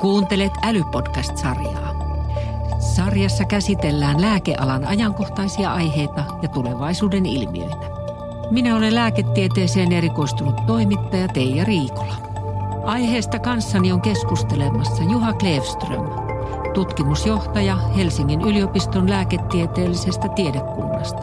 Kuuntelet Älypodcast-sarjaa. Sarjassa käsitellään lääkealan ajankohtaisia aiheita ja tulevaisuuden ilmiöitä. Minä olen lääketieteeseen erikoistunut toimittaja Teija Riikola. Aiheesta kanssani on keskustelemassa Juha Klevström, tutkimusjohtaja Helsingin yliopiston lääketieteellisestä tiedekunnasta.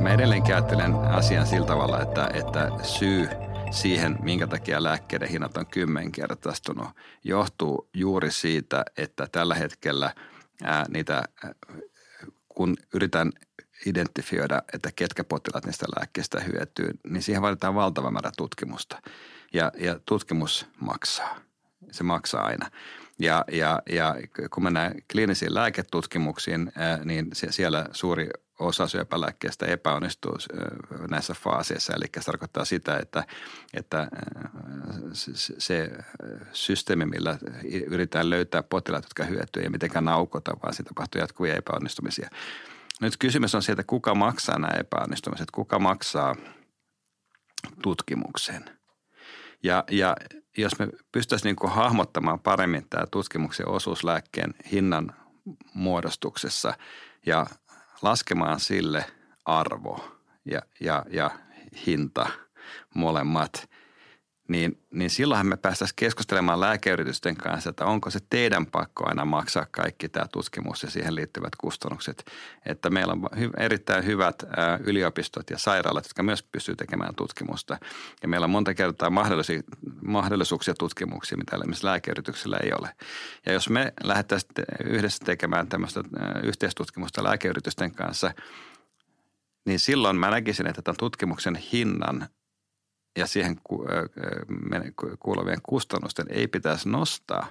Mä edelleenkin ajattelen asian sillä tavalla, että, että syy – siihen, minkä takia lääkkeiden hinnat on kymmenkertaistunut, johtuu juuri siitä, että tällä hetkellä ää, niitä, kun yritän identifioida, että ketkä potilaat niistä lääkkeistä hyötyy, niin siihen vaaditaan valtava määrä tutkimusta. Ja, ja tutkimus maksaa. Se maksaa aina. Ja, ja, ja kun mennään kliinisiin lääketutkimuksiin, niin siellä suuri osa syöpälääkkeestä epäonnistuu näissä faaseissa. Eli se tarkoittaa sitä, että, että se systeemi, millä yritetään löytää potilaat, jotka hyötyy, ei mitenkään naukota, vaan siitä tapahtuu jatkuvia epäonnistumisia. Nyt kysymys on siitä, kuka maksaa nämä epäonnistumiset, kuka maksaa tutkimuksen. Ja, ja jos me pystyisimme niin hahmottamaan paremmin tämä tutkimuksen osuus lääkkeen hinnan muodostuksessa ja laskemaan sille arvo ja, ja, ja hinta molemmat, niin, niin silloinhan me päästäisiin keskustelemaan lääkeyritysten kanssa, että onko se teidän pakko aina maksaa kaikki tämä tutkimus ja siihen liittyvät kustannukset. Että meillä on hy, erittäin hyvät ä, yliopistot ja sairaalat, jotka myös pystyvät tekemään tutkimusta. Ja meillä on monta kertaa mahdollisuuksia, mahdollisuuksia tutkimuksia, mitä lääkeyrityksillä ei ole. Ja jos me lähdettäisiin yhdessä tekemään tämmöistä yhteistutkimusta lääkeyritysten kanssa, niin silloin mä näkisin, että tämän tutkimuksen hinnan ja siihen kuuluvien kustannusten ei pitäisi nostaa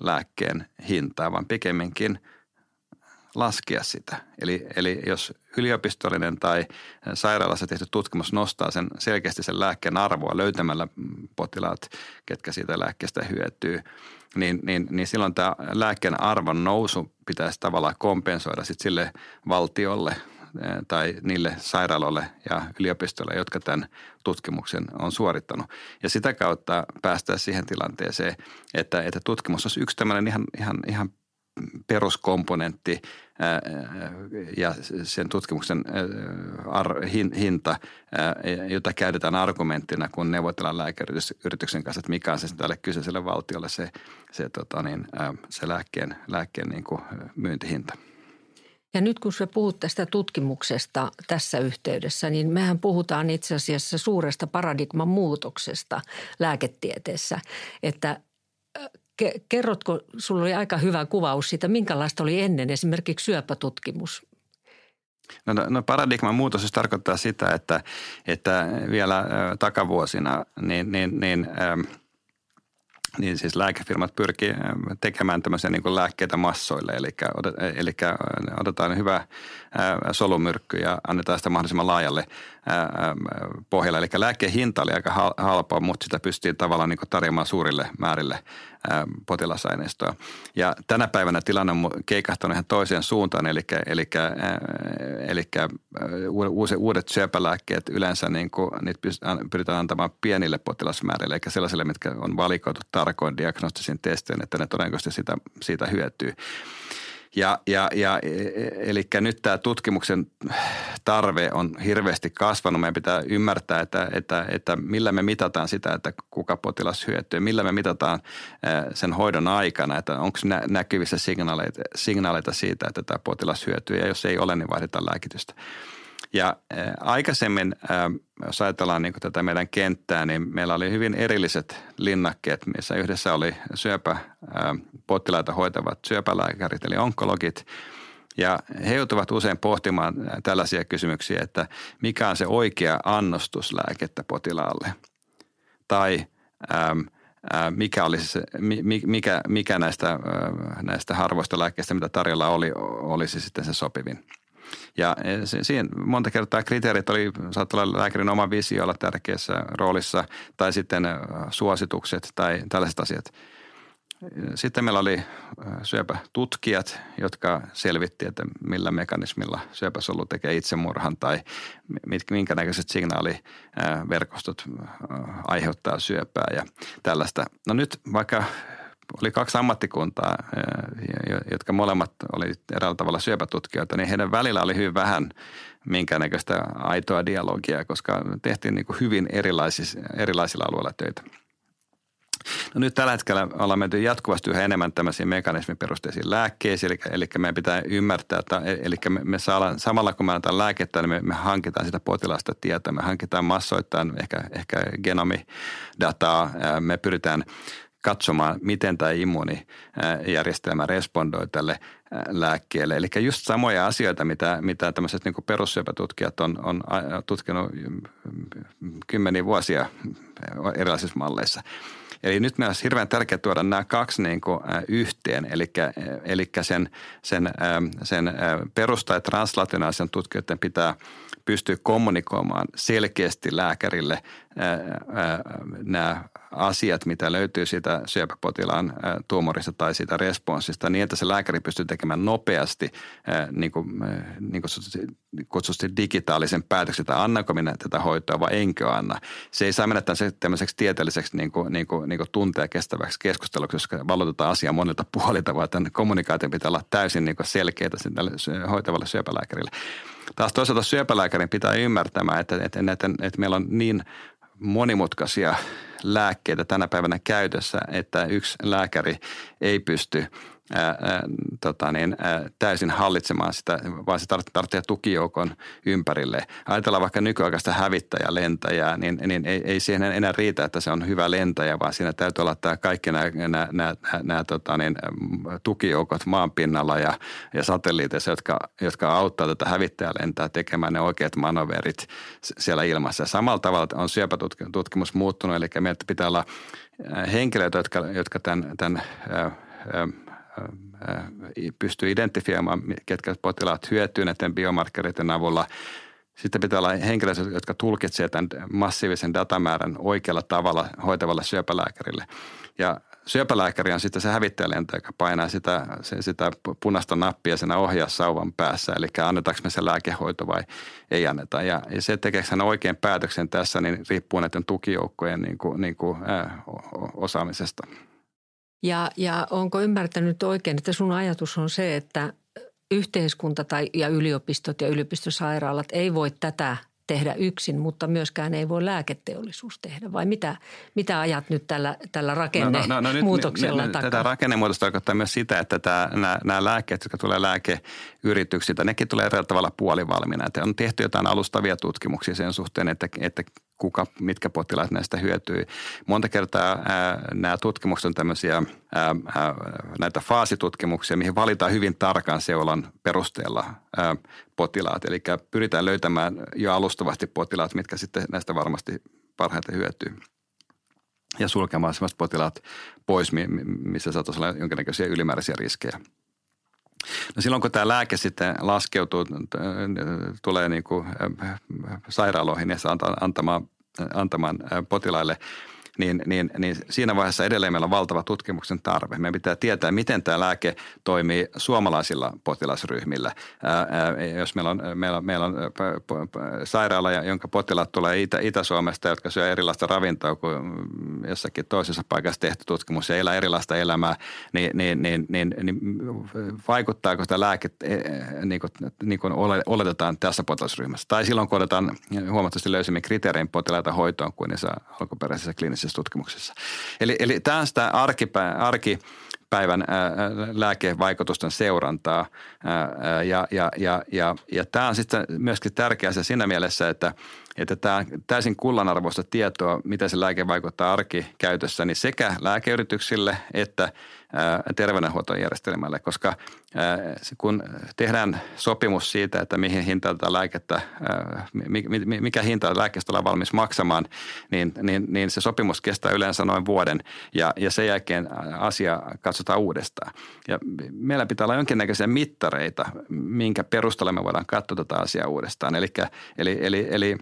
lääkkeen hintaa, vaan pikemminkin laskea sitä. Eli, eli jos yliopistollinen tai sairaalassa tehty tutkimus nostaa sen selkeästi sen lääkkeen arvoa löytämällä potilaat, ketkä siitä lääkkeestä hyötyy, niin, niin, niin silloin tämä lääkkeen arvon nousu pitäisi tavallaan kompensoida sitten sille valtiolle – tai niille sairaaloille ja yliopistoille, jotka tämän tutkimuksen on suorittanut. Ja sitä kautta päästään siihen tilanteeseen, että, että tutkimus olisi yksi tämmöinen ihan, ihan, ihan peruskomponentti ja sen tutkimuksen hinta, jota käytetään argumenttina, kun neuvotellaan lääkeyrityksen kanssa, että mikä on se tälle kyseiselle valtiolle se, se, tota niin, se lääkkeen, lääkkeen niin kuin myyntihinta. Ja nyt kun sä puhut tästä tutkimuksesta tässä yhteydessä, niin mehän puhutaan itse asiassa suuresta paradigman muutoksesta lääketieteessä. Että kerrotko, sulla oli aika hyvä kuvaus siitä, minkälaista oli ennen esimerkiksi syöpätutkimus? No, no, no paradigman muutos siis tarkoittaa sitä, että, että vielä takavuosina niin, niin, niin – niin siis lääkefirmat pyrkii äh, tekemään tämmöisiä niin kuin lääkkeitä massoille, eli, eli otetaan hyvä äh, solumyrkky ja annetaan sitä mahdollisimman laajalle pohjalle. Eli lääkkeen hinta oli aika halpaa, mutta sitä pystyy tavallaan niin tarjoamaan suurille määrille potilasaineistoa. Ja tänä päivänä tilanne on keikahtanut ihan toiseen suuntaan, eli, eli, eli uudet syöpälääkkeet yleensä niin kuin, niitä pyritään antamaan pienille potilasmäärille, eli sellaisille, mitkä on valikoitu tarkoin diagnostisiin testein, että ne todennäköisesti siitä, siitä hyötyy. Ja, ja, ja eli nyt tämä tutkimuksen tarve on hirveästi kasvanut. Meidän pitää ymmärtää, että, että, että millä me mitataan sitä, että kuka potilas hyötyy. Millä me mitataan sen hoidon aikana, että onko näkyvissä signaaleita, signaaleita siitä, että tämä potilas hyötyy. Ja jos ei ole, niin vaihdetaan lääkitystä. Ja aikaisemmin, jos ajatellaan niin tätä meidän kenttää, niin meillä oli hyvin erilliset linnakkeet, missä yhdessä oli syöpäpotilaita hoitavat syöpälääkärit eli onkologit. Ja he joutuvat usein pohtimaan tällaisia kysymyksiä, että mikä on se oikea annostus lääkettä potilaalle. Tai mikä, olisi se, mikä, mikä näistä, näistä harvoista lääkkeistä, mitä tarjolla oli, olisi sitten se sopivin – ja eh, siihen monta kertaa kriteerit oli, saattoi olla lääkärin oma visio olla tärkeässä roolissa tai sitten eh, suositukset tai tällaiset asiat. sitten meillä oli syöpätutkijat, jotka selvitti, että millä mekanismilla syöpäsolu tekee itsemurhan tai minkä näköiset signaaliverkostot aiheuttaa syöpää ja tällaista. No nyt vaikka oli kaksi ammattikuntaa, jotka molemmat oli eräällä tavalla syöpätutkijoita, niin heidän välillä oli hyvin vähän minkäännäköistä aitoa dialogia, koska tehtiin niin kuin hyvin erilaisilla, alueilla töitä. No nyt tällä hetkellä ollaan menty jatkuvasti yhä enemmän tämmöisiin mekanismiperusteisiin lääkkeisiin, eli, eli meidän pitää ymmärtää, että eli me, me saadaan, samalla kun me annetaan lääkettä, niin me, me hankitaan sitä potilaasta tietoa, me hankitaan massoittain ehkä, ehkä genomidataa, me pyritään katsomaan, miten tämä immuunijärjestelmä respondoi tälle lääkkeelle. Eli just samoja asioita, mitä, mitä tämmöiset niin perussyöpätutkijat on, on tutkinut kymmeniä vuosia erilaisissa malleissa. Eli nyt meillä olisi hirveän tärkeää tuoda nämä kaksi niin kuin, yhteen, eli, eli sen, sen, sen perusta- ja translationaalisen tutkijoiden pitää pystyä kommunikoimaan selkeästi lääkärille nämä asiat, mitä löytyy siitä syöpäpotilaan tuomorista tai siitä responssista niin, että se lääkäri pystyy tekemään nopeasti niin kuin, niin kuin kutsusti digitaalisen päätöksen, että annanko minä tätä hoitoa vai enkö anna. Se ei saa mennä tämmöiseksi tieteelliseksi niin kuin, niin kuin, niin kuin tunteja kestäväksi keskusteluksi, koska valotetaan asiaa monilta puolilta, vaan tämän kommunikaation pitää olla täysin niin selkeää tälle hoitavalle syöpälääkärille. Taas toisaalta syöpälääkärin pitää ymmärtämään, että, että, että, että meillä on niin monimutkaisia lääkkeitä tänä päivänä käytössä, että yksi lääkäri ei pysty tota niin, täysin hallitsemaan sitä, vaan se tarvitsee tukijoukon ympärille. Ajatellaan vaikka nykyaikaista hävittäjälentäjää, niin, niin ei, ei siihen enää riitä, että se on hyvä lentäjä, vaan siinä täytyy olla tämä kaikki nämä tota niin, tukijoukot maanpinnalla ja, ja satelliiteissa, jotka, jotka auttaa tätä hävittäjälentää tekemään ne oikeat manoverit siellä ilmassa. Samalla tavalla on syöpätutkimus muuttunut, eli meiltä pitää olla henkilöitä, jotka, jotka tämän, tämän pystyy identifioimaan, ketkä potilaat hyötyy näiden biomarkkereiden avulla. Sitten pitää olla henkilöitä, jotka tulkitsevat tämän massiivisen datamäärän oikealla tavalla hoitavalle syöpälääkärille. Ja syöpälääkäri on sitten se hävittäjälento, joka painaa sitä, sitä punaista nappia siinä ohjaussauvan päässä. Eli annetaanko me se lääkehoito vai ei anneta. Ja, ja se tekeekö hän oikein päätöksen tässä, niin riippuu näiden tukijoukkojen niin kuin, niin kuin, ää, osaamisesta. Ja, ja onko ymmärtänyt oikein, että sun ajatus on se, että yhteiskunta tai, ja yliopistot ja yliopistosairaalat ei voi tätä tehdä yksin, mutta myöskään ei voi lääketeollisuus tehdä? Vai mitä, mitä ajat nyt tällä, tällä rakennemuutoksella no, no, no, takaa? Tätä rakennemuutos tarkoittaa myös sitä, että tämä, nämä, nämä lääkkeet, jotka tulee lääkeyrityksiltä, nekin tulee eri tavalla puolivalmiina. Että on tehty jotain alustavia tutkimuksia sen suhteen, että, että kuka, mitkä potilaat näistä hyötyy. Monta kertaa ää, nämä tutkimukset on tämmöisiä ää, ää, näitä faasitutkimuksia, mihin valitaan hyvin tarkan seulan perusteella ää, potilaat. Eli pyritään löytämään jo alustavasti potilaat, mitkä sitten näistä varmasti parhaiten hyötyy ja sulkemaan sellaiset potilaat pois, missä saattaisi olla jonkinnäköisiä ylimääräisiä riskejä. No silloin kun tämä lääke sitten laskeutuu, tulee niin kuin sairaaloihin ja saa antamaan, antamaan potilaille – niin, niin, niin siinä vaiheessa edelleen meillä on valtava tutkimuksen tarve. Meidän pitää tietää, miten tämä lääke toimii suomalaisilla potilasryhmillä. Ää, jos meillä on, meillä meillä on sairaala, jonka potilaat tulee Itä, Itä-Suomesta, jotka syö erilaista ravintoa kuin jossakin toisessa paikassa tehty tutkimus ja elää erilaista elämää, niin, niin, niin, niin, niin vaikuttaako sitä lääke e, niin kuin, niin kuin oletetaan tässä potilasryhmässä? Tai silloin, kun otetaan huomattavasti löysemmin kriteerein potilaita hoitoon kuin niissä alkuperäisissä kliinisissä kliinisessä tutkimuksessa. Eli, eli tämä on sitä arkipä, arkipäivän ää, lääkevaikutusten seurantaa ja, ja, ja, ja, ja tämä on sitten myöskin tärkeä asia siinä mielessä, että, että tämä täysin kullanarvoista tietoa, miten se lääke vaikuttaa arkikäytössä, niin sekä lääkeyrityksille että terveydenhuoltojärjestelmälle, koska kun tehdään sopimus siitä, että mihin hintaan tätä lääkettä, mikä hinta lääkkeestä ollaan valmis maksamaan, niin, niin, niin se sopimus kestää yleensä noin vuoden ja, ja sen jälkeen asia katsotaan uudestaan. Ja meillä pitää olla jonkinnäköisiä mittareita, minkä perusteella me voidaan katsoa tätä asiaa uudestaan. Eli, eli, eli, eli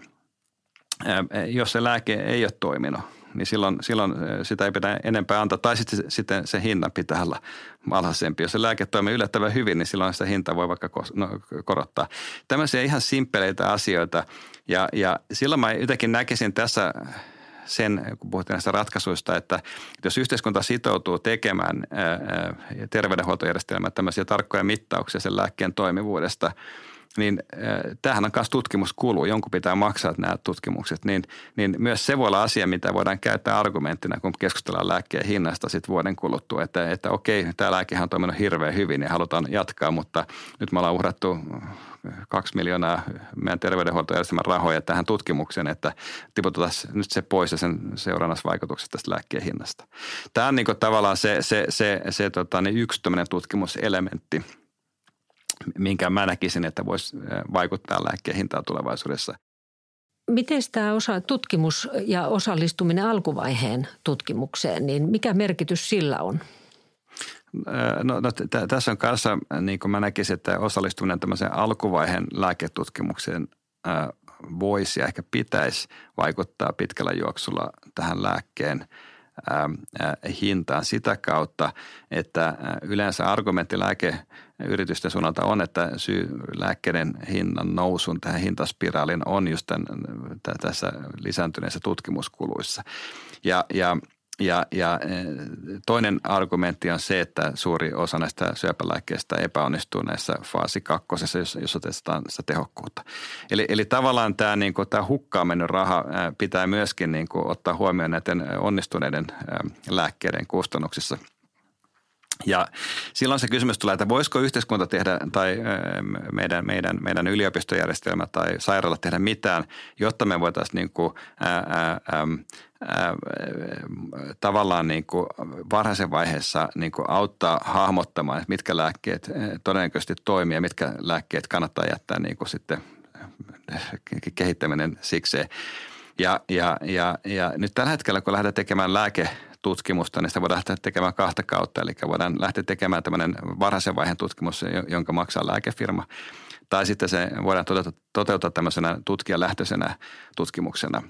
jos se lääke ei ole toiminut – niin silloin, silloin sitä ei pidä enempää antaa. Tai sitten, sitten se hinta pitää olla alhaisempi. Jos se lääke toimii yllättävän hyvin, niin silloin sitä hintaa voi vaikka no, korottaa. Tämmöisiä ihan simppeleitä asioita. Ja, ja silloin mä jotenkin näkisin tässä sen, kun puhuttiin näistä ratkaisuista, että jos yhteiskunta sitoutuu tekemään terveydenhuoltojärjestelmät tämmöisiä tarkkoja mittauksia sen lääkkeen toimivuudesta – niin tämähän on myös tutkimuskulu, jonkun pitää maksaa nämä tutkimukset, niin, niin myös se voi olla asia, mitä voidaan käyttää argumenttina, kun keskustellaan lääkkeen hinnasta sitten vuoden kuluttua, että, että okei, tämä lääkehän on toiminut hirveän hyvin ja halutaan jatkaa, mutta nyt me ollaan uhrattu kaksi miljoonaa meidän terveydenhuoltojärjestelmän rahoja tähän tutkimukseen, että tiputetaan nyt se pois ja sen seurannasvaikutukset tästä lääkkeen hinnasta. Tämä on niin tavallaan se, se, se, se tota, niin yksi tutkimuselementti – minkä mä näkisin, että voisi vaikuttaa lääkkeen hintaan tulevaisuudessa. Miten tämä osa, tutkimus ja osallistuminen alkuvaiheen tutkimukseen, niin mikä merkitys sillä on? No, no t- tässä on kanssa, niin kuin mä näkisin, että osallistuminen tämmöiseen alkuvaiheen lääketutkimukseen äh, voisi ja ehkä pitäisi vaikuttaa pitkällä juoksulla tähän lääkkeen hintaan sitä kautta, että yleensä argumentti lääkeyritysten suunnalta on, että syy lääkkeiden hinnan nousun tähän hintaspiraalin on just tämän, tässä lisääntyneissä tutkimuskuluissa. Ja, ja ja, ja e, toinen argumentti on se, että suuri osa näistä syöpälääkkeistä epäonnistuu näissä faasi kakkosessa, jos, jos otetaan sitä tehokkuutta. Eli, eli tavallaan tämä, niin kuin, tämä hukkaan mennyt raha pitää myöskin niin kuin, ottaa huomioon näiden onnistuneiden lääkkeiden kustannuksissa – ja silloin se kysymys tulee, että voisiko yhteiskunta tehdä tai meidän, meidän, meidän yliopistojärjestelmä tai sairaala tehdä mitään, jotta me voitaisiin niin kuin, ää, ää, tavallaan niin kuin varhaisen vaiheessa niin kuin auttaa hahmottamaan, että mitkä lääkkeet todennäköisesti toimii ja mitkä lääkkeet kannattaa jättää niin kuin sitten kehittäminen sikseen. Ja, ja, ja, ja nyt tällä hetkellä, kun lähdetään tekemään lääke tutkimusta, niin sitä voidaan lähteä tekemään kahta kautta. Eli voidaan lähteä tekemään tämmöinen varhaisen vaiheen tutkimus, jonka maksaa lääkefirma. Tai sitten se voidaan toteuttaa tämmöisenä tutkijalähtöisenä tutkimuksena.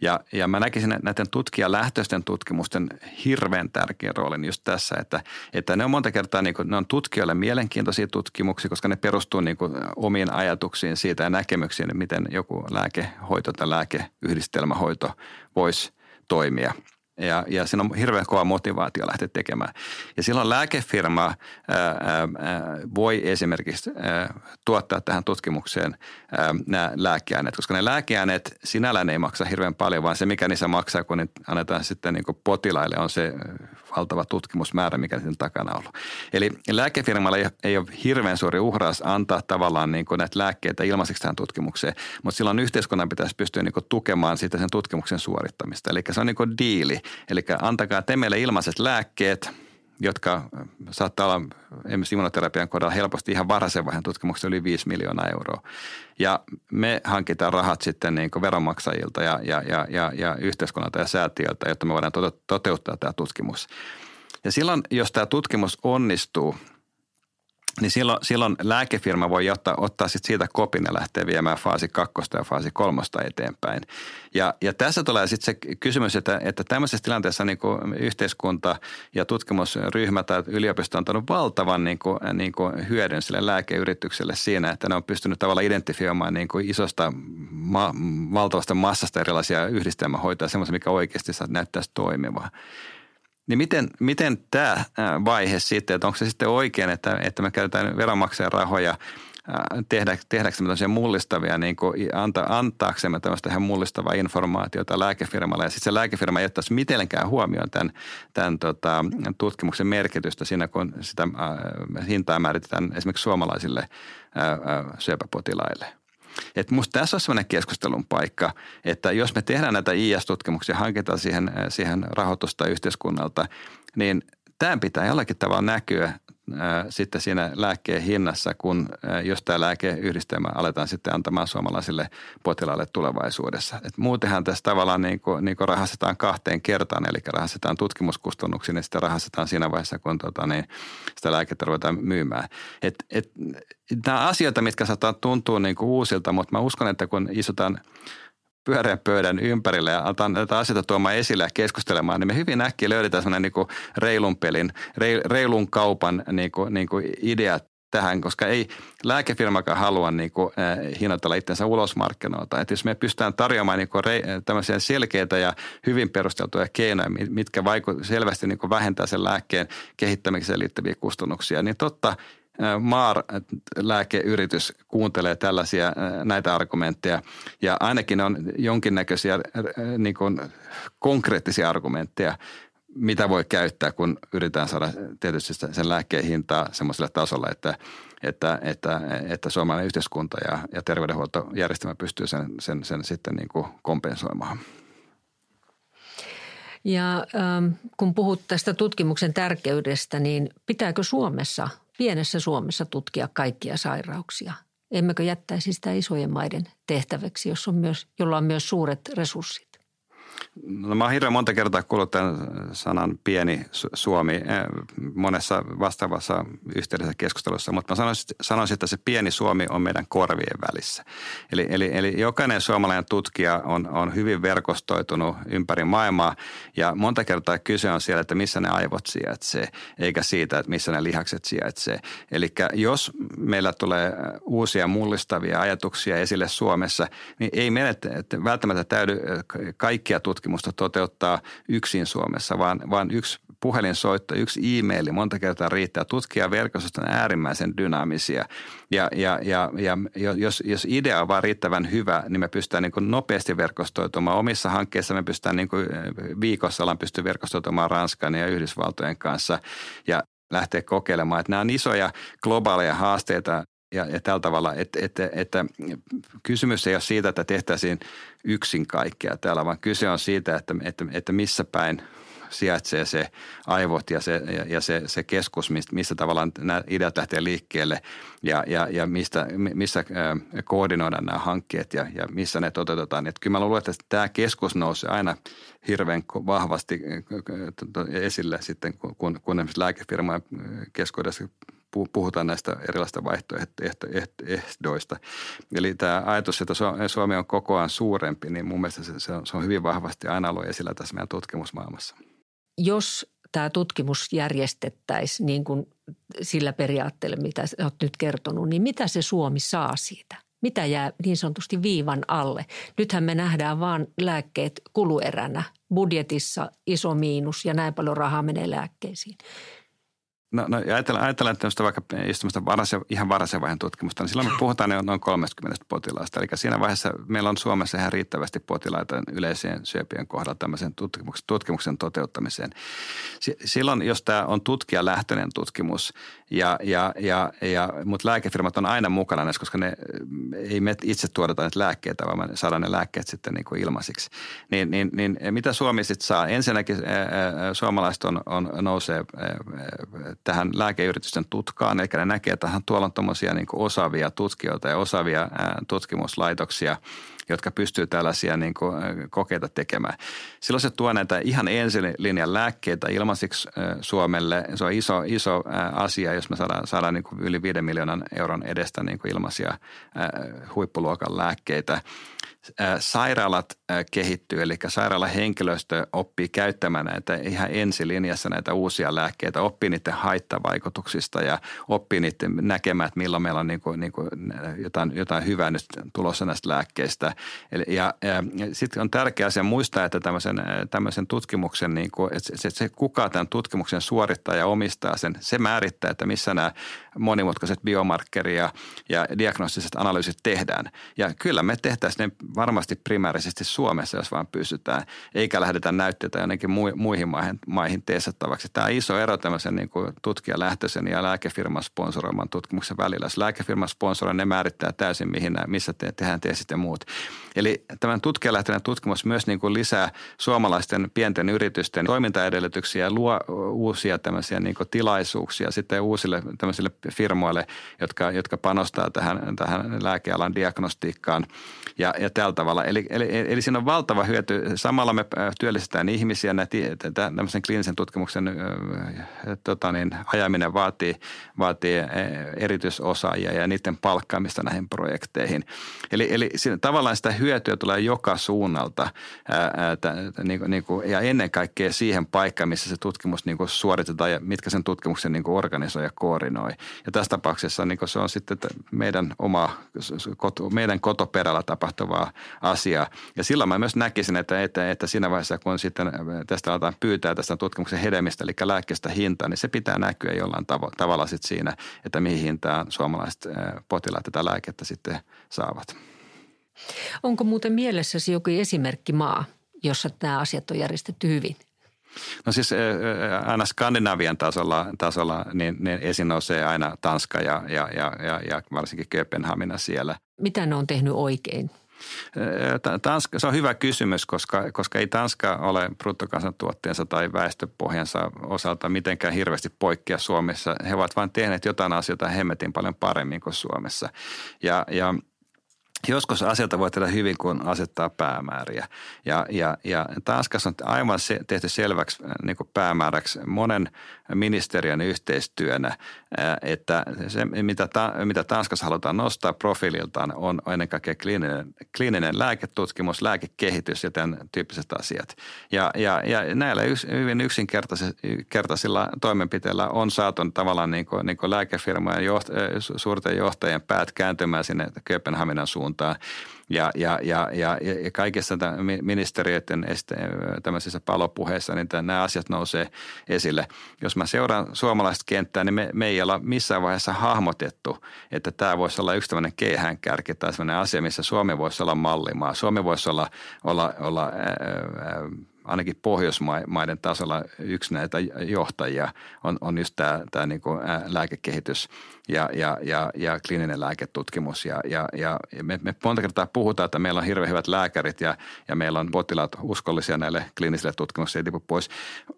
Ja, ja mä näkisin näiden tutkijalähtöisten tutkimusten hirveän tärkeän roolin just tässä, että, että ne on monta kertaa niin kuin, ne on tutkijoille mielenkiintoisia tutkimuksia, koska ne perustuu niin kuin omiin ajatuksiin siitä ja näkemyksiin, miten joku lääkehoito tai lääkeyhdistelmähoito voisi toimia – ja, ja siinä on hirveän kova motivaatio lähteä tekemään. Ja silloin lääkefirma ää, ää, voi esimerkiksi ää, tuottaa tähän tutkimukseen nämä lääkeaineet, koska ne lääkeaineet sinällään ei maksa hirveän paljon, vaan se mikä niissä maksaa, kun ne annetaan sitten niin potilaille, on se valtava tutkimusmäärä, mikä sen takana on ollut. Eli lääkefirmalla ei, ei ole hirveän suuri uhraus antaa tavallaan niin kuin näitä lääkkeitä ilmaiseksi tähän tutkimukseen, mutta silloin yhteiskunnan pitäisi pystyä niin tukemaan sitä sen tutkimuksen suorittamista. Eli se on niin diili. Eli antakaa te meille ilmaiset lääkkeet, jotka saattaa olla esimerkiksi immunoterapian kohdalla helposti ihan varhaisen vaiheen tutkimuksessa yli 5 miljoonaa euroa. Ja me hankitaan rahat sitten niin kuin veronmaksajilta ja, ja, ja, ja, ja yhteiskunnalta ja säätiöltä, jotta me voidaan toteuttaa tämä tutkimus. Ja silloin, jos tämä tutkimus onnistuu – niin silloin, silloin lääkefirma voi ottaa, ottaa sit siitä kopin ja lähteä viemään faasi kakkosta ja faasi kolmosta eteenpäin. Ja, ja tässä tulee sitten se kysymys, että, että tämmöisessä tilanteessa niin kuin yhteiskunta ja tutkimusryhmä tai yliopisto on antanut valtavan niin kuin, niin kuin hyödyn sille lääkeyritykselle siinä, että ne on pystynyt tavallaan identifioimaan niin kuin isosta ma- valtavasta massasta erilaisia yhdistelmähoitoja, semmoisia, mikä oikeasti näyttäisi toimivaa. Niin miten, miten tämä vaihe sitten, että onko se sitten oikein, että, että me käytetään veronmaksajan rahoja tehdä, tehdäksemme tämmöisiä mullistavia, niin kuin anta, antaaksemme tämmöistä ihan mullistavaa informaatiota lääkefirmalle. Ja sitten se lääkefirma ei ottaisi mitenkään huomioon tämän, tämän tota, tutkimuksen merkitystä siinä, kun sitä äh, hintaa määritetään esimerkiksi suomalaisille äh, syöpäpotilaille – että musta tässä on sellainen keskustelun paikka, että jos me tehdään näitä IS-tutkimuksia, hankitaan siihen, siihen rahoitusta yhteiskunnalta, niin tämä pitää jollakin tavalla näkyä sitten siinä lääkkeen hinnassa, kun jos tämä lääkeyhdistelmä aletaan sitten antamaan suomalaisille potilaille tulevaisuudessa. Et muutenhan tässä tavallaan niin kuin, niin kuin rahastetaan kahteen kertaan, eli rahastetaan tutkimuskustannuksiin ja sitten rahastetaan siinä vaiheessa, kun tota, niin sitä lääkettä ruvetaan myymään. Et, et, nämä asioita, mitkä saattaa tuntua niin kuin uusilta, mutta mä uskon, että kun istutaan pyöreän pöydän ympärille ja aletaan näitä asioita tuomaan esille ja keskustelemaan, niin me hyvin äkkiä löydetään sellainen niin reilun pelin, reilun kaupan niin kuin, niin kuin idea tähän, koska ei lääkefirmakaan halua niin kuin, äh, hinnoitella itsensä ulos markkinoilta. Että jos me pystytään tarjoamaan niin kuin, tämmöisiä selkeitä ja hyvin perusteltuja keinoja, mitkä vaiku, selvästi niin kuin vähentää sen lääkkeen kehittämiseen liittyviä kustannuksia, niin totta MAR-lääkeyritys kuuntelee tällaisia näitä argumentteja ja ainakin on jonkinnäköisiä niin kuin konkreettisia argumentteja, mitä voi käyttää, kun yritetään saada tietysti sen lääkkeen hintaa semmoiselle tasolle, että, että, että, että suomalainen yhteiskunta ja, ja terveydenhuoltojärjestelmä pystyy sen, sen, sen sitten niin kuin kompensoimaan. Ja ähm, kun puhut tästä tutkimuksen tärkeydestä, niin pitääkö Suomessa, pienessä Suomessa tutkia kaikkia sairauksia? Emmekö jättäisi sitä isojen maiden tehtäväksi, jos on myös, jolla on myös suuret resurssit? No mä oon hirveän monta kertaa kuullut tämän sanan pieni Suomi eh, monessa vastaavassa yhteydessä keskustelussa, mutta mä sanoisin, sanoisin, että se pieni Suomi on meidän korvien välissä. Eli, eli, eli jokainen suomalainen tutkija on, on hyvin verkostoitunut ympäri maailmaa ja monta kertaa kyse on siellä, että missä ne aivot sijaitsee, eikä siitä, että missä ne lihakset sijaitsee. Eli jos meillä tulee uusia mullistavia ajatuksia esille Suomessa, niin ei meidän välttämättä täydy kaikkia tutkimusta toteuttaa yksin Suomessa, vaan, vaan yksi puhelinsoitto, yksi e-maili monta kertaa riittää. Tutkijaverkostosta on äärimmäisen dynaamisia. Ja, ja, ja, ja jos, jos idea on vaan riittävän hyvä, niin me pystytään niin nopeasti verkostoitumaan. Omissa hankkeissa me pystytään niin viikossa ollaan pysty verkostoitumaan Ranskan ja Yhdysvaltojen kanssa. Ja lähteä kokeilemaan. Että nämä on isoja globaaleja haasteita, ja, ja tällä tavalla, että, että, että kysymys ei ole siitä, että tehtäisiin yksin kaikkea täällä, vaan kyse on siitä, että, että, että missä päin sijaitsee se aivot ja se, ja, ja se, se keskus, mistä, mistä tavallaan nämä ideat lähtee liikkeelle ja, ja, ja mistä, missä koordinoidaan nämä hankkeet ja, ja missä ne toteutetaan. Että kyllä mä luulen, että tämä keskus nousee aina hirveän vahvasti esille sitten, kun, kun esimerkiksi lääkefirmojen keskuudessa puhutaan näistä erilaisista vaihtoehdoista. Eli tämä ajatus, että Suomi on kokoaan suurempi, niin mun mielestä se on, se on hyvin vahvasti aina ollut esillä tässä meidän tutkimusmaailmassa. Jos tämä tutkimus järjestettäisiin niin kuin sillä periaatteella, mitä olet nyt kertonut, niin mitä se Suomi saa siitä? Mitä jää niin sanotusti viivan alle? Nythän me nähdään vain lääkkeet kulueränä. Budjetissa iso miinus ja näin paljon rahaa menee lääkkeisiin. No, no ajatellaan, ajatellaan että vaikka istumista varhaisen, ihan varhaisen vaiheen tutkimusta, niin silloin me puhutaan noin 30 potilaasta. Eli siinä vaiheessa meillä on Suomessa ihan riittävästi potilaita yleiseen syöpien kohdalla tämmöisen tutkimuksen, tutkimuksen toteuttamiseen. Silloin, jos tämä on tutkijalähtöinen tutkimus, ja, ja, ja, ja, mutta lääkefirmat on aina mukana näissä, koska ne ei me itse tuodeta näitä lääkkeitä, vaan me saadaan ne lääkkeet sitten niin kuin ilmaisiksi. Niin, niin, niin mitä Suomi sitten saa? Ensinnäkin ää, suomalaiset on, on, nousee ää, tähän lääkeyritysten tutkaan, eli ne näkee, että tuolla on tuommoisia niin osaavia tutkijoita ja osaavia tutkimuslaitoksia – jotka pystyy tällaisia niin kuin, kokeita tekemään. Silloin se tuo näitä ihan ensilinjan lääkkeitä ilmaisiksi Suomelle. Se on iso, iso asia, jos me saadaan, saadaan niin kuin yli 5 miljoonan euron edestä niin kuin ilmaisia huippuluokan lääkkeitä – sairaalat kehittyy, eli sairaalahenkilöstö oppii käyttämään näitä ihan ensilinjassa näitä uusia lääkkeitä, oppii niiden haittavaikutuksista ja oppii niiden näkemään, että milloin meillä on niin kuin, niin kuin jotain, jotain hyvää nyt tulossa näistä lääkkeistä. Eli, ja, ja sitten on tärkeää se muistaa, että tämmöisen, tämmöisen tutkimuksen, niin kuin, että se, se, kuka tämän tutkimuksen suorittaa ja omistaa sen, se määrittää, että missä nämä monimutkaiset biomarkkeri- ja, ja diagnostiset analyysit tehdään. Ja kyllä me tehtäisiin ne varmasti primäärisesti Suomessa, jos vaan pystytään, eikä lähdetä näytteitä jonnekin muihin maihin, maihin teestattavaksi. Tämä iso ero tämmöisen niin kuin tutkijalähtöisen ja lääkefirman sponsoroiman tutkimuksen välillä. Jos lääkefirman sponsoroi, ne määrittää täysin, mihin missä te, tehdään teesit ja muut. Eli tämän tutkijalähtöinen tutkimus myös niin kuin lisää suomalaisten pienten yritysten toimintaedellytyksiä ja luo uusia tämmöisiä niin kuin tilaisuuksia sitten uusille tämmöisille firmoille, jotka, jotka panostaa tähän, tähän lääkealan diagnostiikkaan ja, ja tällä tavalla. Eli, eli, eli siinä on valtava hyöty. Samalla me työllistetään ihmisiä. Tämmöisen kliinisen tutkimuksen tota niin, ajaminen vaatii, vaatii erityisosaajia ja niiden palkkaamista näihin projekteihin. Eli, eli siinä, tavallaan sitä hyötyä tulee joka suunnalta ää, t, niin, niin kuin, ja ennen kaikkea siihen paikkaan, missä se tutkimus niin kuin suoritetaan ja mitkä sen tutkimuksen niin kuin organisoi ja koordinoi. Ja tässä tapauksessa niin se on sitten meidän oma, meidän kotoperällä tapahtuvaa asiaa. Ja silloin mä myös näkisin, että, että, että siinä vaiheessa, kun sitten tästä aletaan pyytää tästä tutkimuksen hedelmistä, eli lääkkeestä hintaa, niin se pitää näkyä jollain tav- tavalla sitten siinä, että mihin hintaan suomalaiset potilaat tätä lääkettä sitten saavat. Onko muuten mielessäsi joku esimerkkimaa, jossa nämä asiat on järjestetty hyvin? No siis aina Skandinavian tasolla, tasolla niin, niin esiin nousee aina Tanska ja, ja, ja, ja, ja varsinkin Kööpenhamina siellä. Mitä ne on tehnyt oikein? Tanska, se on hyvä kysymys, koska, koska ei Tanska ole bruttokansantuotteensa tai väestöpohjansa osalta mitenkään hirveästi poikkea Suomessa. He ovat vain tehneet jotain asioita hemmetin paljon paremmin kuin Suomessa. Ja, ja – Joskus asioita voi tehdä hyvin, kun asettaa päämääriä. Ja, ja, ja Tanskassa on aivan se, tehty selväksi äh, niin päämääräksi monen ministeriön yhteistyönä, äh, että se, mitä, ta, mitä Tanskassa halutaan nostaa profiililtaan, on ennen kaikkea kliininen, kliininen lääketutkimus, lääkekehitys ja tämän tyyppiset asiat. Ja, ja, ja näillä yks, hyvin yksinkertaisilla toimenpiteillä on saatu tavallaan niin kuin, niin kuin lääkefirmojen joht, äh, suurten johtajien päät kääntymään sinne Kööpenhaminan suuntaan suuntaan. Ja, ja, ja, ja, ja kaikissa ministeriöiden tämmöisissä palopuheissa niin nämä asiat nousee esille. Jos mä seuraan suomalaista kenttää, niin me, me ei olla missään vaiheessa hahmotettu, että tämä voisi olla yksi tämmöinen keihäänkärki tai sellainen asia, missä Suomi voisi olla mallimaa. Suomi voisi olla, olla, olla ää, ainakin Pohjoismaiden tasolla yksi näitä johtajia on, on just tämä, tämä niin lääkekehitys ja, ja, ja, ja kliininen lääketutkimus. Ja, ja, ja me, me monta kertaa puhutaan, että meillä on hirveän hyvät lääkärit ja, ja meillä on potilaat uskollisia näille kliinisille tutkimuksille, ei tipu pois.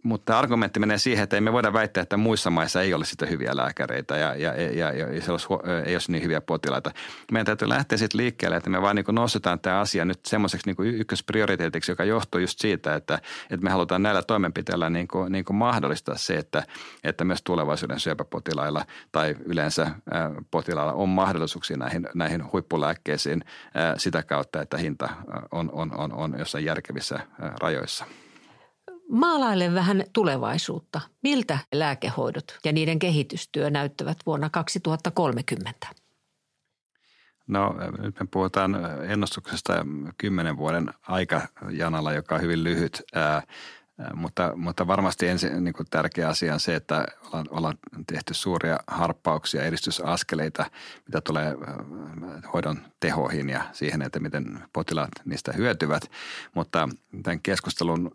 Mutta argumentti menee siihen, että ei me voida väittää, että muissa maissa ei ole sitä hyviä lääkäreitä ja, ja, ja, ja, ja se olisi, ei olisi niin hyviä potilaita. Meidän täytyy lähteä sitten liikkeelle, että me vaan niin nostetaan tämä asia nyt semmoiseksi niin ykkösprioriteetiksi, joka johtuu just siitä, että, että me halutaan näillä toimenpiteillä niin kuin, niin kuin mahdollistaa se, että, että myös tulevaisuuden syöpäpotilailla tai yleensä potilailla on mahdollisuuksia näihin, näihin huippulääkkeisiin sitä kautta, että hinta on, on, on, on jossain järkevissä rajoissa. Maalaille vähän tulevaisuutta. Miltä lääkehoidot ja niiden kehitystyö näyttävät vuonna 2030? No nyt me puhutaan ennustuksesta kymmenen vuoden aikajanalla, joka on hyvin lyhyt. Mutta, mutta varmasti ensin niin kuin tärkeä asia on se, että ollaan, ollaan tehty suuria harppauksia, edistysaskeleita, mitä tulee hoidon tehoihin ja siihen, että miten potilaat niistä hyötyvät. Mutta tämän keskustelun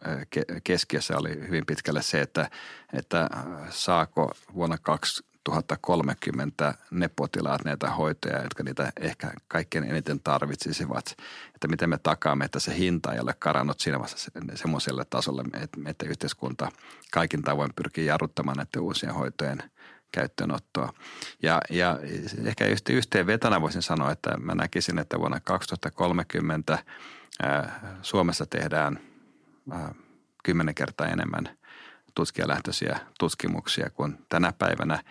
keskiössä oli hyvin pitkälle se, että, että saako vuonna 2030 ne potilaat näitä hoitoja, jotka niitä ehkä kaikkein eniten tarvitsisivat. Että miten me takaamme, että se hinta ei ole karannut siinä vaiheessa semmoiselle tasolle, että, yhteiskunta kaikin tavoin pyrkii jarruttamaan näiden uusien hoitojen käyttöönottoa. Ja, ja ehkä yhteenvetona voisin sanoa, että mä näkisin, että vuonna 2030 Suomessa tehdään kymmenen kertaa enemmän – tutkijalähtöisiä tutkimuksia, kun tänä päivänä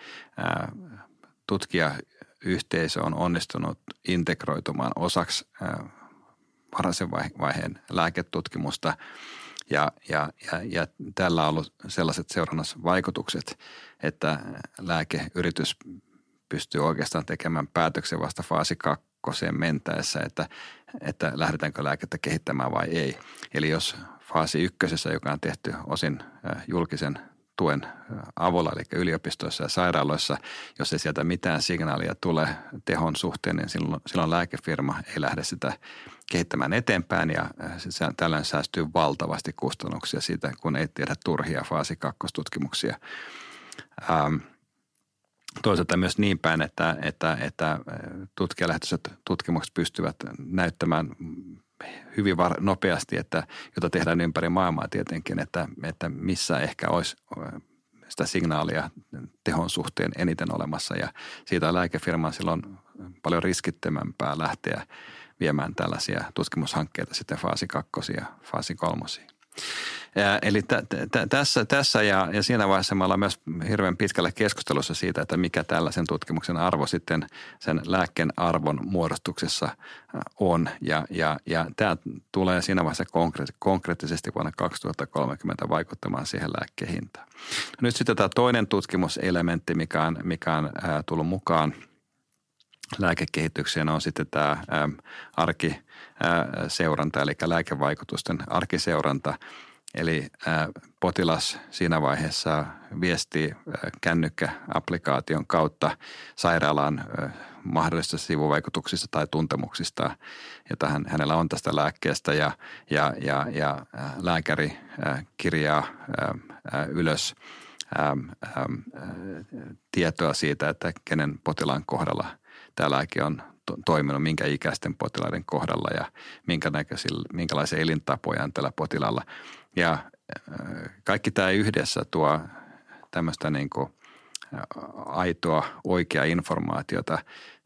tutkijayhteisö on onnistunut integroitumaan osaksi varhaisen vaiheen lääketutkimusta ja, ja, ja, ja tällä on ollut sellaiset vaikutukset, että lääkeyritys pystyy oikeastaan tekemään päätöksen vasta faasi kakkoseen mentäessä, että, että lähdetäänkö lääkettä kehittämään vai ei. Eli jos faasi ykkösessä, joka on tehty osin julkisen tuen avulla, eli yliopistoissa ja sairaaloissa, jos ei sieltä mitään signaalia tule tehon suhteen, niin silloin, silloin lääkefirma ei lähde sitä kehittämään eteenpäin ja tällöin säästyy valtavasti kustannuksia siitä, kun ei tiedä turhia faasi kakkostutkimuksia. Ähm, toisaalta myös niin päin, että, että, että tutkijalähtöiset tutkimukset pystyvät näyttämään hyvin var- nopeasti, että, jota tehdään ympäri maailmaa tietenkin, että, että missä ehkä olisi sitä signaalia tehon suhteen eniten olemassa ja siitä lääkefirma on silloin paljon riskittömämpää lähteä viemään tällaisia tutkimushankkeita sitten faasi kakkosia, faasi kolmosia. Eli t- t- tässä, tässä ja, ja siinä vaiheessa me ollaan myös hirveän pitkällä keskustelussa siitä, että mikä tällaisen tutkimuksen arvo sitten sen lääkkeen arvon muodostuksessa äh, on. Ja, ja, ja tämä tulee siinä vaiheessa konkre- konkreettisesti vuonna 2030 vaikuttamaan siihen lääkkeen hintaan. Nyt sitten tämä toinen tutkimuselementti, mikä on, mikä on äh, tullut mukaan – lääkekehitykseen on sitten tämä ähm, arkiseuranta, eli lääkevaikutusten arkiseuranta. Eli potilas siinä vaiheessa viestii kännykkäapplikaation kautta sairaalaan mahdollisista sivuvaikutuksista tai tuntemuksista, jota hän, hänellä on tästä lääkkeestä ja, ja, ja, ja lääkäri kirjaa ylös tietoa siitä, että kenen potilaan kohdalla – tämä lääke on toiminut minkä ikäisten potilaiden kohdalla ja minkä minkälaisia elintapoja on tällä potilaalla. Ja äh, kaikki tämä yhdessä tuo tämmöistä niin kuin äh, aitoa, oikeaa informaatiota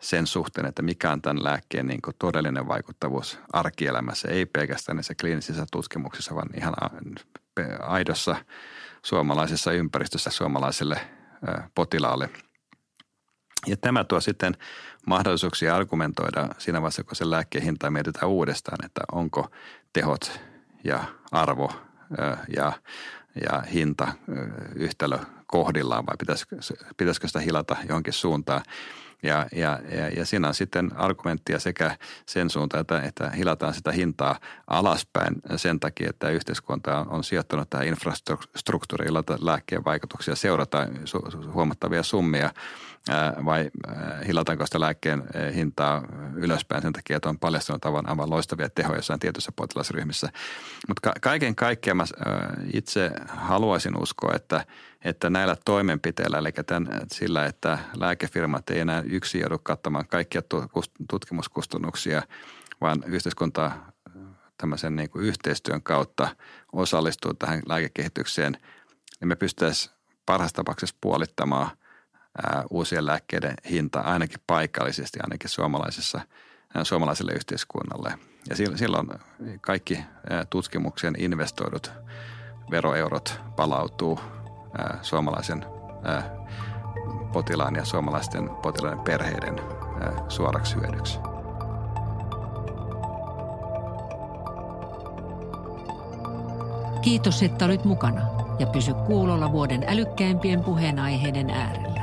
sen suhteen, että mikä on tämän lääkkeen niin kuin todellinen vaikuttavuus arkielämässä, ei pelkästään niissä kliinisissä tutkimuksissa, vaan ihan aidossa suomalaisessa ympäristössä suomalaiselle äh, potilaalle. Ja tämä tuo sitten mahdollisuuksia argumentoida siinä vaiheessa, kun se lääkkeen hintaa mietitään uudestaan, että onko tehot ja arvo ja, ja hinta yhtälö kohdillaan vai pitäisikö, pitäisikö sitä hilata johonkin suuntaan. Ja, ja, ja, ja siinä on sitten argumenttia sekä sen suuntaan, että, että hilataan sitä hintaa alaspäin sen takia, että yhteiskunta on, on sijoittanut tähän infrastruktuuriin, lääkkeen vaikutuksia seurataan huomattavia summia – vai hilataanko sitä lääkkeen hintaa ylöspäin sen takia, että on paljastunut aivan, aivan loistavia tehoja jossain tietyissä potilasryhmissä. Mutta kaiken kaikkiaan mä itse haluaisin uskoa, että, että näillä toimenpiteillä, eli tämän, sillä, että lääkefirmat ei enää yksin joudu kattamaan kaikkia tutkimuskustannuksia, vaan yhteiskunta tämmöisen niin kuin yhteistyön kautta osallistuu tähän lääkekehitykseen, niin me pystyttäisiin parhaassa tapauksessa puolittamaan – uusien lääkkeiden hinta ainakin paikallisesti, ainakin suomalaisessa, suomalaiselle yhteiskunnalle. Ja silloin kaikki tutkimuksen investoidut veroeurot palautuu suomalaisen potilaan ja suomalaisten potilaiden perheiden suoraksi hyödyksi. Kiitos, että olit mukana ja pysy kuulolla vuoden älykkäimpien puheenaiheiden äärellä.